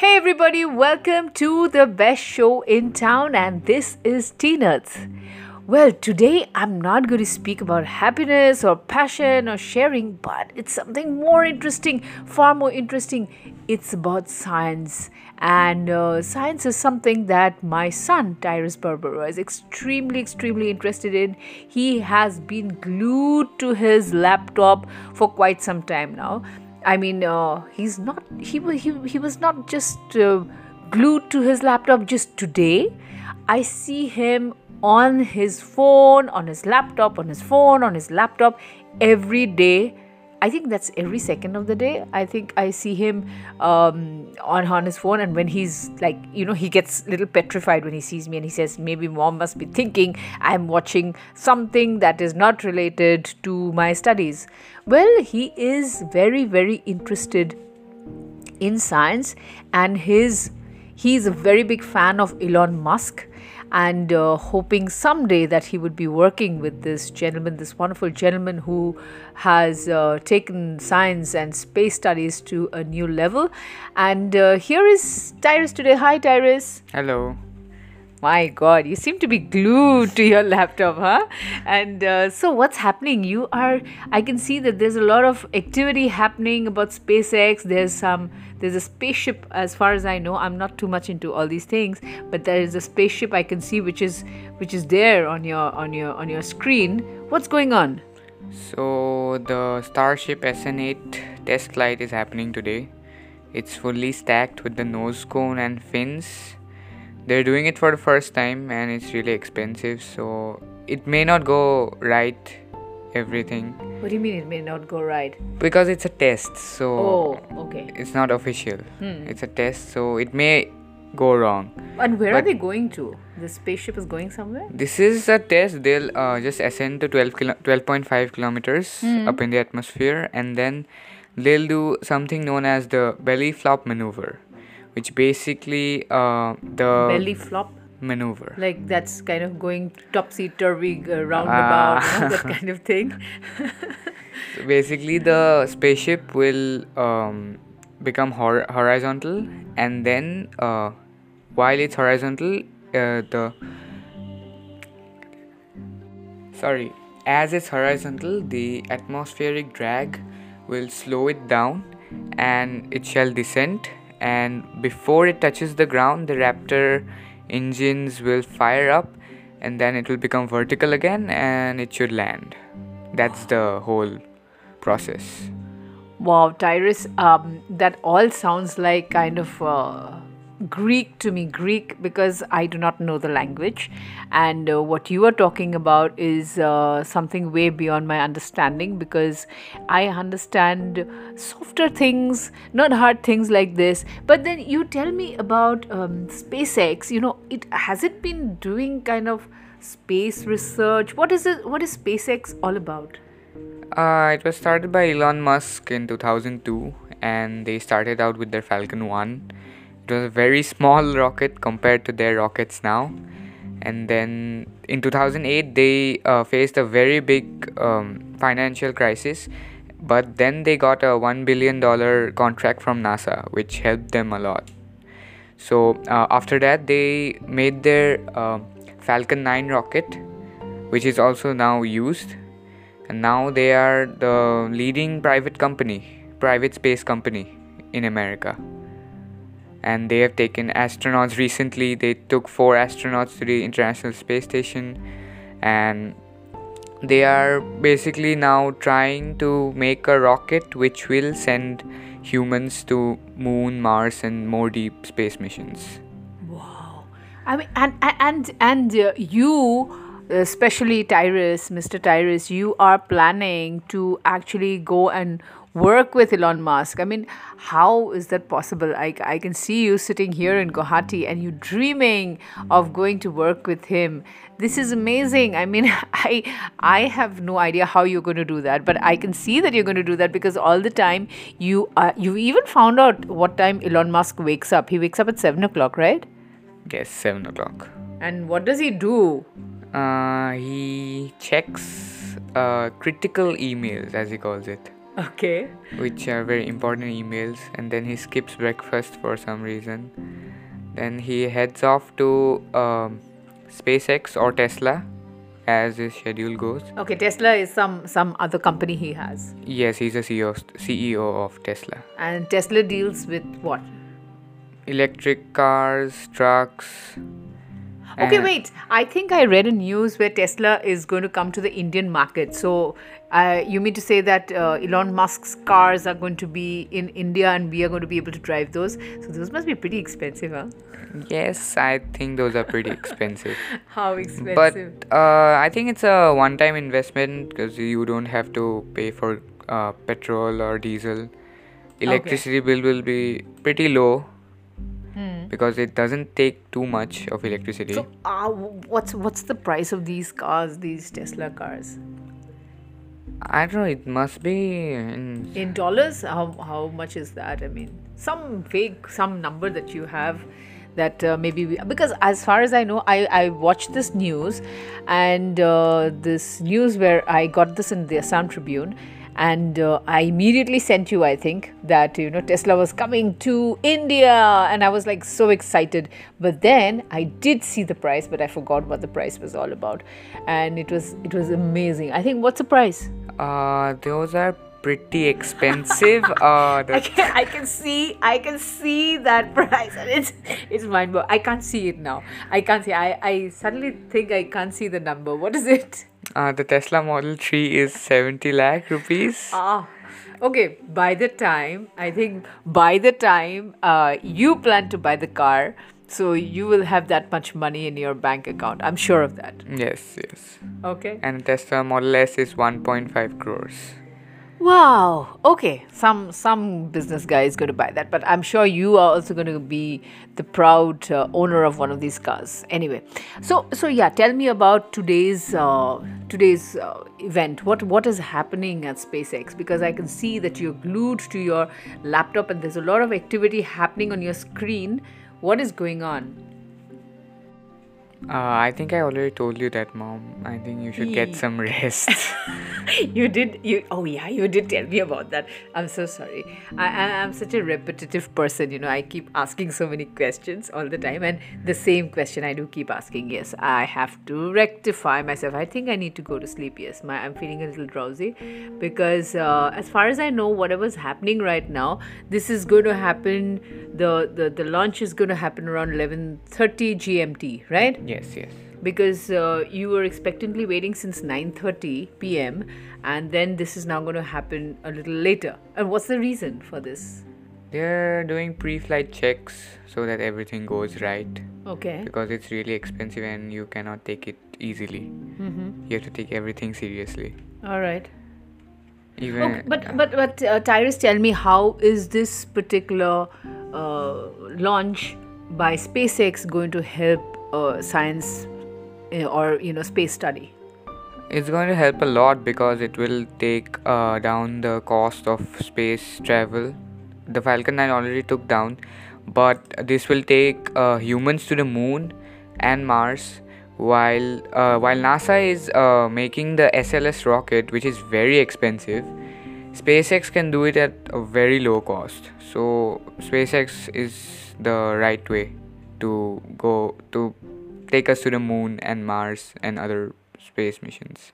Hey everybody, welcome to the best show in town, and this is Tinat. Well, today I'm not going to speak about happiness or passion or sharing, but it's something more interesting, far more interesting. It's about science, and uh, science is something that my son Tirus Barbaro is extremely, extremely interested in. He has been glued to his laptop for quite some time now I mean, uh, he's not. He was. He, he was not just uh, glued to his laptop just today. I see him on his phone, on his laptop, on his phone, on his laptop every day I think that's every second of the day. I think I see him um, on, on his phone, and when he's like, you know, he gets little petrified when he sees me and he says, Maybe mom must be thinking I'm watching something that is not related to my studies. Well, he is very, very interested in science, and his he's a very big fan of Elon Musk and uh, hoping someday that he would be working with this gentleman, this wonderful gentleman who has uh, taken science and space studies to a new level. And uh, here is Tirus today. Hi, Tirus. Hello. My God, you seem to be glued to your laptop, huh? And uh, so, what's happening? You are, I can see that there's a lot of activity happening about SpaceX. There's some there's a spaceship as far as i know i'm not too much into all these things but there is a spaceship i can see which is which is there on your on your on your screen what's going on so the starship sn8 test flight is happening today it's fully stacked with the nose cone and fins they're doing it for the first time and it's really expensive so it may not go right everything. What do you mean it may not go right? Because it's a test, so oh, okay. It's not official. Hmm. It's a test, so it may go wrong. And where but are they going to? The spaceship is going somewhere. This is a test. They'll uh, just ascend to 12 kilo- 12.5 kilometers hmm. up in the atmosphere, and then they'll do something known as the belly flop maneuver, which basically uh, the belly flop maneuver. Like that's kind of going topsy turvy uh, roundabout, you know, that kind of thing. so basically, the spaceship will um, become hor- horizontal, and then uh, while it's horizontal, uh, the sorry, as it's horizontal, the atmospheric drag will slow it down, and it shall descend. And before it touches the ground, the Raptor engines will fire up and then it will become vertical again and it should land. That's the whole process. Wow tirus um, that all sounds like kind of uh, Greek to me, Greek, because I do not know the language. And uh, what you are talking about is uh, something way beyond my understanding because I understand softer things, not hard things like this. But then you tell me about um, SpaceX, you know, it has it been doing kind of space research? What is it? What is SpaceX all about? Uh, it was started by Elon Musk in 2002 and they started out with their Falcon 1 it was a very small rocket compared to their rockets now. And then in 2008, they uh, faced a very big um, financial crisis. But then they got a $1 billion contract from NASA, which helped them a lot. So uh, after that, they made their uh, Falcon 9 rocket, which is also now used. And now they are the leading private company, private space company in America and they have taken astronauts recently they took four astronauts to the international space station and they are basically now trying to make a rocket which will send humans to moon mars and more deep space missions wow i mean and and and uh, you especially Tirus, Mr. Tirus, you are planning to actually go and work with Elon Musk. I mean, how is that possible? I, I can see you sitting here in Guwahati and you dreaming of going to work with him. This is amazing. I mean, I I have no idea how you're going to do that, but I can see that you're going to do that because all the time you uh, you even found out what time Elon Musk wakes up. He wakes up at seven o'clock, right? Yes, seven o'clock. And what does he do? Uh, he checks uh, critical emails, as he calls it. Okay. which are very important emails, and then he skips breakfast for some reason. Then he heads off to um, SpaceX or Tesla, as his schedule goes. Okay, Tesla is some some other company he has, Yes, he's a CEO CEO of Tesla. and Tesla deals with what? Electric cars, trucks. Okay, wait. I think I read a news where Tesla is going to come to the Indian market. So, uh, you mean to say that uh, Elon Musk's cars are going to be in India and we are going to be able to drive those? So, those must be pretty expensive, huh? Yes, I think those are pretty expensive. How expensive? But uh, I think it's a one-time investment because you don't have to pay for uh, petrol or diesel. Electricity bill will be pretty low because it doesn't take too much of electricity. so, uh, what's what's the price of these cars, these Tesla cars? I don't know. It must be in In dollars, how, how much is that? I mean, some vague, some number that you have that uh, maybe we, because as far as I know, I, I watched this news and uh, this news where I got this in the Assam Tribune and uh, I immediately sent you, I think, that you know Tesla was coming to India and I was like so excited. But then I did see the price, but I forgot what the price was all about, and it was it was amazing. I think what's the price? uh, those are pretty expensive. uh, I can I can see I can see that price and it's it's mind blowing. I can't see it now. I can't see. I I suddenly think I can't see the number. What is it? Uh, the Tesla Model 3 is 70 lakh rupees. Ah, okay. By the time I think by the time uh, you plan to buy the car, so you will have that much money in your bank account. I'm sure of that. Yes, yes. Okay. And Tesla Model S is 1.5 crores. Wow. Okay. Some some business guy is going to buy that, but I'm sure you are also going to be the proud uh, owner of one of these cars. Anyway, so so yeah, tell me about today's uh, today's uh, event. What what is happening at SpaceX? Because I can see that you're glued to your laptop and there's a lot of activity happening on your screen. What is going on? Uh, I think I already told you that, mom. I think you should get some rest. you did you oh yeah you did tell me about that. I'm so sorry. I, I i'm such a repetitive person you know i keep asking so many questions all the time and the same question i do keep asking yes i have to rectify myself. I think i need to go to sleep yes. My i'm feeling a little drowsy because uh, as far as i know whatever's happening right now this is going to happen the the, the launch is going to happen around 11:30 gmt right yes, yes. because uh, you were expectantly waiting since 9:30 p.m. and then this is now going to happen a little later. And what's the reason for this? They're doing pre-flight checks so that everything goes right Okay. because it's really expensive and you cannot take it easily. Mm-hmm. You have to take everything seriously. All right. Even Okay, but but but uh, Tirus, tell me how is this particular uh, launch by SpaceX going to help uh, science uh, or you know space study? It's going to help a lot because it will take uh, down the cost of space travel. The Falcon 9 already took down, but this will take uh, humans to the moon and Mars. While uh, while NASA is uh, making the SLS rocket, which is very expensive, SpaceX can do it at a very low cost. So SpaceX is the right way to go to take us to the moon and Mars and other space missions.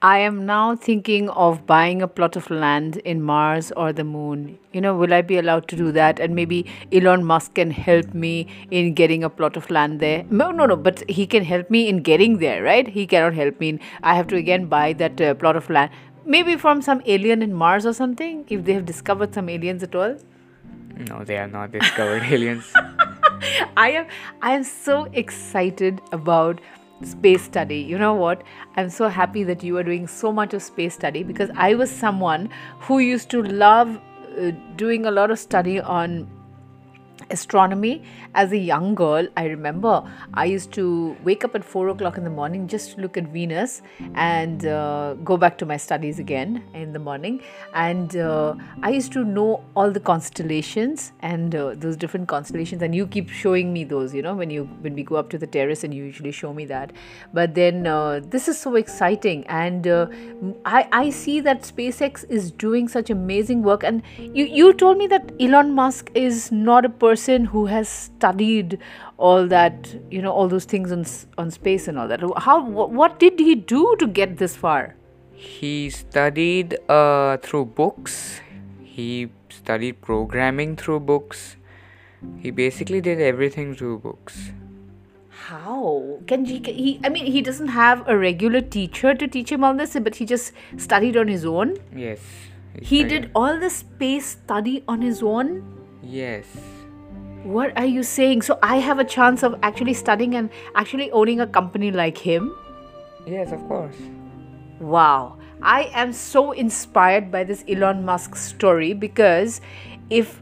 I am now thinking of buying a plot of land in Mars or the moon. You know, will I be allowed to do that? And maybe Elon Musk can help me in getting a plot of land there. No, no, no, but he can help me in getting there, right? He cannot help me in. I have to again buy that uh, plot of land. Maybe from some alien in Mars or something, if they have discovered some aliens at all. No, they are not discovered aliens. I am I am so excited about space study. You know what? I'm so happy that you are doing so much of space study because I was someone who used to love uh, doing a lot of study on astronomy. As a young girl i remember i used to wake up at 4 o'clock in the morning just to look at venus and uh, go back to my studies again in the morning. And uh, i used to know all the constellations and uh, those different constellations. And you keep showing me those you know when you when we go up to the terrace and you usually show me that. But then uh, this is so exciting. And uh, I, I see that spacex is doing such amazing work. And you, you told me that elon musk is not a person person who has studied all that you know all those things on on space and all that. How what did he do to get this far? He studied uh, through books. He studied programming through books. He basically did everything through books. How? Can he, he i mean he doesn't have a regular teacher to teach him all this but he just studied on his own? Yes. He did all the space study on his own? Yes what are you saying? So I have a chance of actually studying and actually owning a company like him? Yes, of course. Wow. I am so inspired by this Elon Musk story because if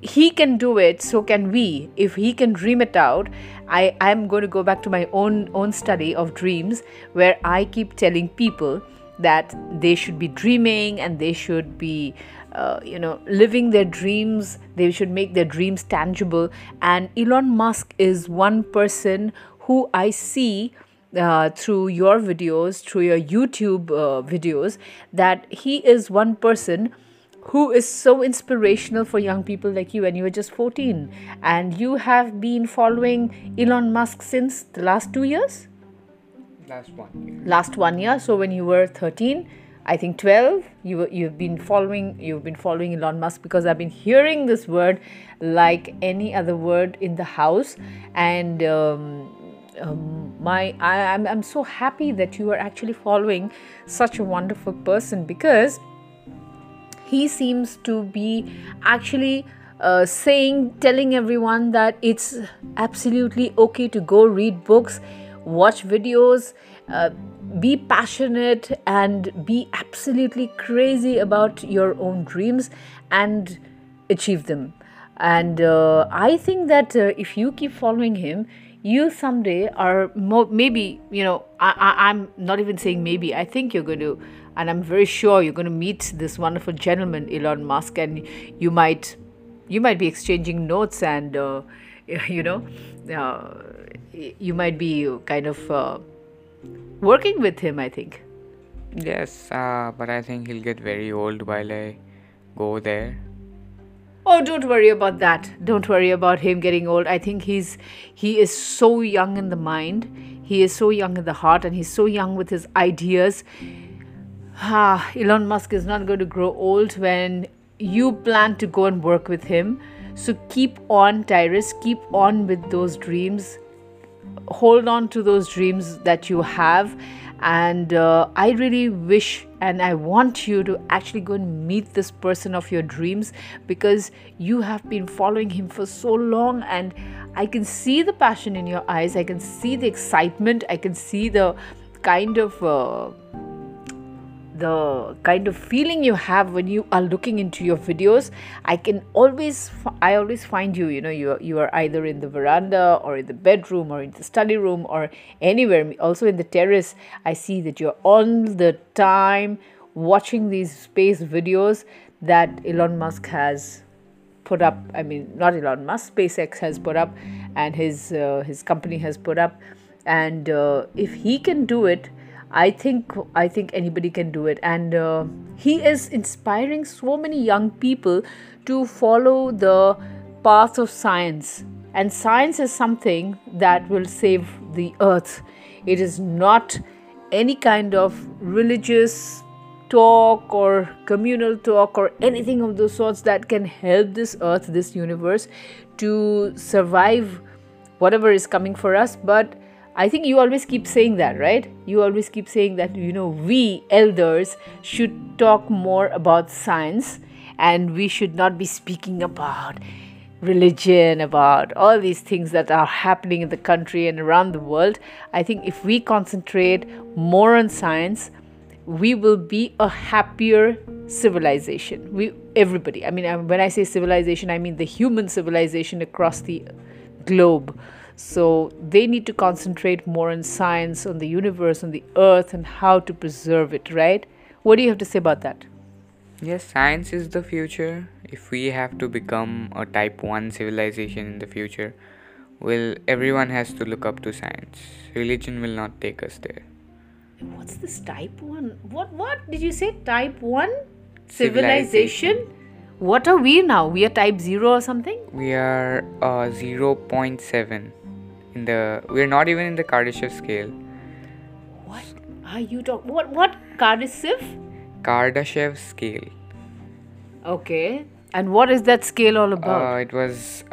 he can do it, so can we. If he can dream it out, I am going to go back to my own own study of dreams where I keep telling people that they should be dreaming and they should be uh, you know living their dreams they should make their dreams tangible. And elon musk is one person who i see uh, through your videos through your youtube uh, videos that he is one person who is so inspirational for young people like you and you were just 14 and you have been following elon musk since the last two years? Last one year. last one year. So when you were 13 I think 12 you you've been following you've been following Elon Musk because I've been hearing this word like any other word in the house. And um, um, my I, I'm, I'm so happy that you are actually following such a wonderful person because he seems to be actually uh, saying telling everyone that it's absolutely okay to go read books watch videos uh, be passionate and be absolutely crazy about your own dreams and achieve them. And uh, i think that uh, if you keep following him you someday are maybe you know I, i'm not even saying maybe i think you're going to and i'm very sure you're going to meet this wonderful gentleman elon musk and you might you might be exchanging notes and uh, you know uh, you might be kind of uh, working with him, I think. Yes, uh, but I think he'll get very old while I go there. Oh, don't worry about that. Don't worry about him getting old. I think he's he is so young in the mind. He is so young in the heart and he's so young with his ideas. Ah, Elon Musk is not going to grow old when you plan to go and work with him. So keep on, Tirus. Keep on with those dreams hold on to those dreams that you have. And uh, i really wish and i want you to actually go and meet this person of your dreams because you have been following him for so long and i can see the passion in your eyes. I can see the excitement. I can see the kind of uh, the kind of feeling you have when you are looking into your videos i can always i always find you you know you you are either in the veranda or in the bedroom or in the study room or anywhere also in the terrace. I see that you're all the time watching these space videos that elon musk has put up. I mean not elon musk spacex has put up and his uh, his company has put up. And uh, if he can do it I think I think anybody can do it, and uh, he is inspiring so many young people to follow the path of science. And science is something that will save the earth. It is not any kind of religious talk or communal talk or anything of those sorts that can help this earth, this universe, to survive whatever is coming for us, but I think you always keep saying that, right? You always keep saying that, you know, we elders should talk more about science and we should not be speaking about religion, about all these things that are happening in the country and around the world. I think if we concentrate more on science, we will be a happier civilization. We everybody. I mean, when I say civilization, I mean the human civilization across the globe. So they need to concentrate more on science, on the universe, on the earth, and how to preserve it. Right? What do you have to say about that? Yes, science is the future. If we have to become a type 1 civilization in the future, well, everyone has to look up to science. Religion will not take us there. What's this type 1? What what did you say? Type 1 civilization? What are we now? We are type 0 or something? We are uh, 0.7 in the we're not even in the Kardashev scale. What are you talking? What what Kardashev? Kardashev scale. Okay. And what is that scale all about? Uh, it was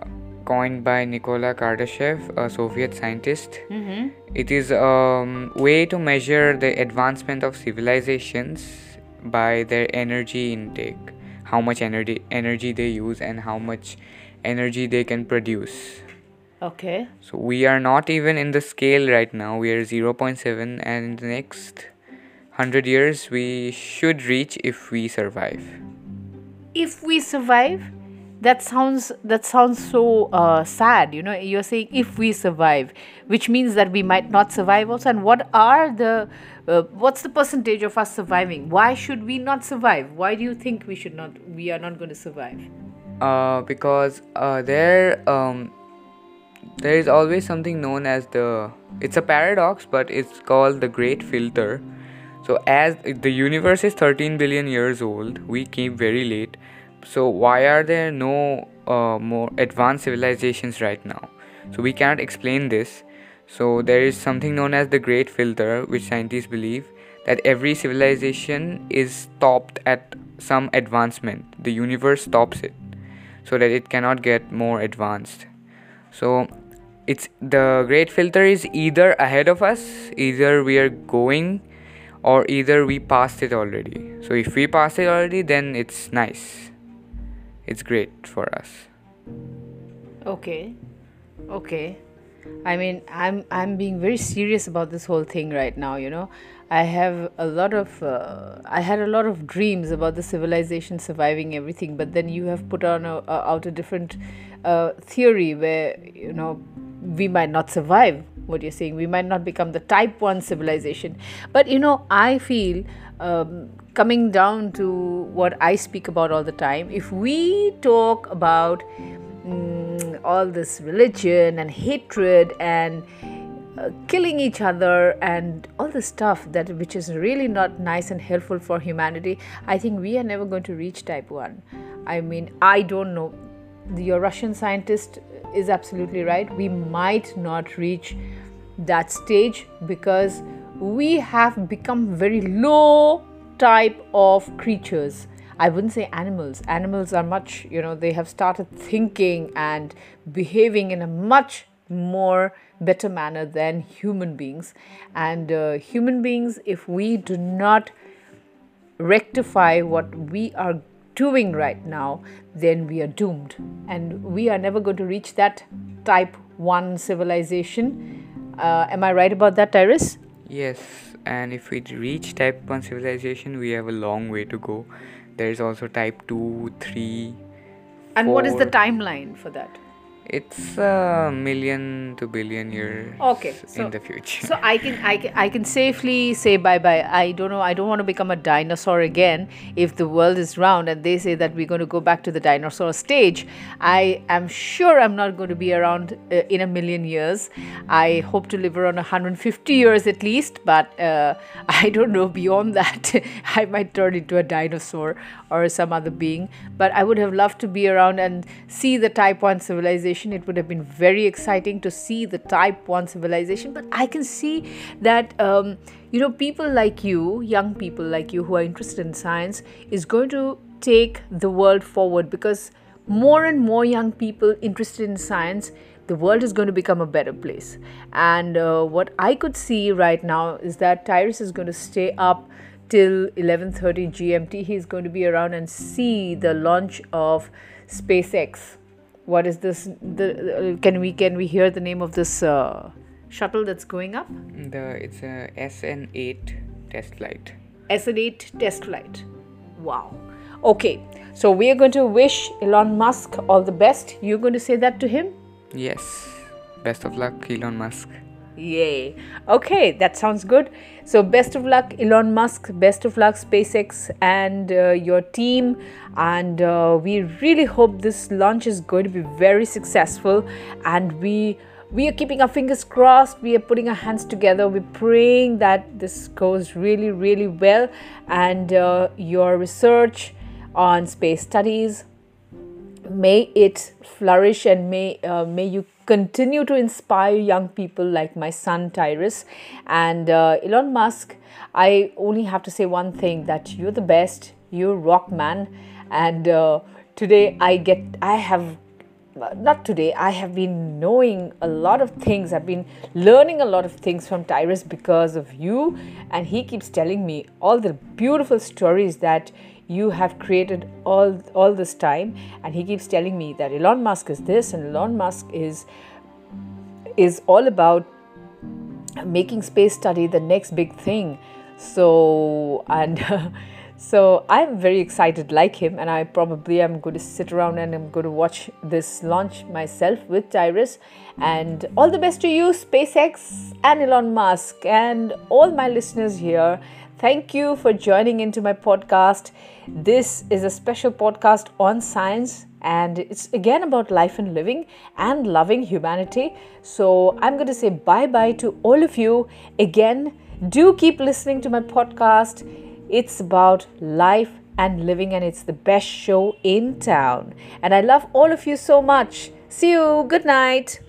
coined by Nikola Kardashev, a Soviet scientist. mm-hmm. It is a um, way to measure the advancement of civilizations by their energy intake, how much energy energy they use and how much energy they can produce. Okay. So we are not even in the scale right now. We are 0.7 and in the next 100 years we should reach if we survive. If we survive, that sounds that sounds so uh, sad. You know, you're saying if we survive, which means that we might not survive also. And what are the uh, what's the percentage of us surviving? Why should we not survive? Why do you think we should not? We are not going to survive. Uh, because uh, there um, there is always something known as the it's a paradox but it's called the great filter. So as the universe is 13 billion years old we came very late. So why are there no uh, more advanced civilizations right now? So we cannot explain this. So there is something known as the great filter which scientists believe that every civilization is stopped at some advancement. The universe stops it so that it cannot get more advanced so it's the great filter is either ahead of us either we are going or either we passed it already so if we passed it already then it's nice it's great for us Okay. Okay. I mean, I'm I'm being very serious about this whole thing right now. You know, I have a lot of uh, I had a lot of dreams about the civilization surviving everything, but then you have put on a, a, out a different uh, theory where you know we might not survive. What you're saying, we might not become the type one civilization, but you know, I feel. Um, coming down to what I speak about all the time, if we talk about mm, all this religion and hatred and uh, killing each other and all the stuff that which is really not nice and helpful for humanity i think we are never going to reach type 1 i mean i don't know your russian scientist is absolutely right we might not reach that stage because we have become very low type of creatures I wouldn't say animals. Animals are much, you know, they have started thinking and behaving in a much more better manner than human beings. And uh, human beings, if we do not rectify what we are doing right now, then we are doomed. And we are never going to reach that type 1 civilization. Uh, am I right about that, Tirus? yes and if we reach type 1 civilization we have a long way to go there is also type 2 3 And what is the timeline for that? It's a million to billion years Okay, so- in the future So I can, I can I can safely say bye bye. I don't know. I don't want to become a dinosaur again. If the world is round and they say that we're going to go back to the dinosaur stage, I am sure I'm not going to be around uh, in a million years. I hope to live around 150 years at least, but uh, I don't know beyond that. I might turn into a dinosaur or some other being. But I would have loved to be around and see the Type One civilization. It would have been very exciting to see the Type 1 civilization. But I can see that, um, you know, people like you, young people like you who are interested in science, is going to take the world forward because more and more young people interested in science the world is going to become a better place. And uh, what i could see right now is that tirus is going to stay up till 11:30 gmt he's going to be around and see the launch of spacex what is this the can we can we hear the name of this uh, shuttle that's going up the it's a sn8 test flight SN8 test flight. Wow. Okay, so we are going to wish Elon Musk all the best. You're going to say that to him? Yes. Best of luck, Elon Musk. Yay. Okay, that sounds good. So, best of luck, Elon Musk. Best of luck, SpaceX and uh, your team. And uh, we really hope this launch is going to be very successful. And we we are keeping our fingers crossed. We are putting our hands together. We're praying that this goes really, really well. And uh, your research on space studies may it flourish and may uh, may you continue to inspire young people like my son Tirus and uh, Elon Musk. I only have to say one thing that you're the best. You're rock man, and uh, today I get I have not today i have been knowing a lot of things i've been learning a lot of things from tirus because of you and he keeps telling me all the beautiful stories that you have created all all this time. And he keeps telling me that Elon Musk is this and Elon Musk is is all about making space study the next big thing. So and so i'm very excited like him. And i probably am going to sit around and i'm going to watch this launch myself with tirus. And all the best to you spacex and elon musk and all my listeners here Thank you for joining into my podcast. This is a special podcast on science and it's again about life and living and loving humanity. So I'm going to say bye bye to all of you. Again, do keep listening to my podcast. It's about life and living, and it's the best show in town. And I love all of you so much. See you. Good night.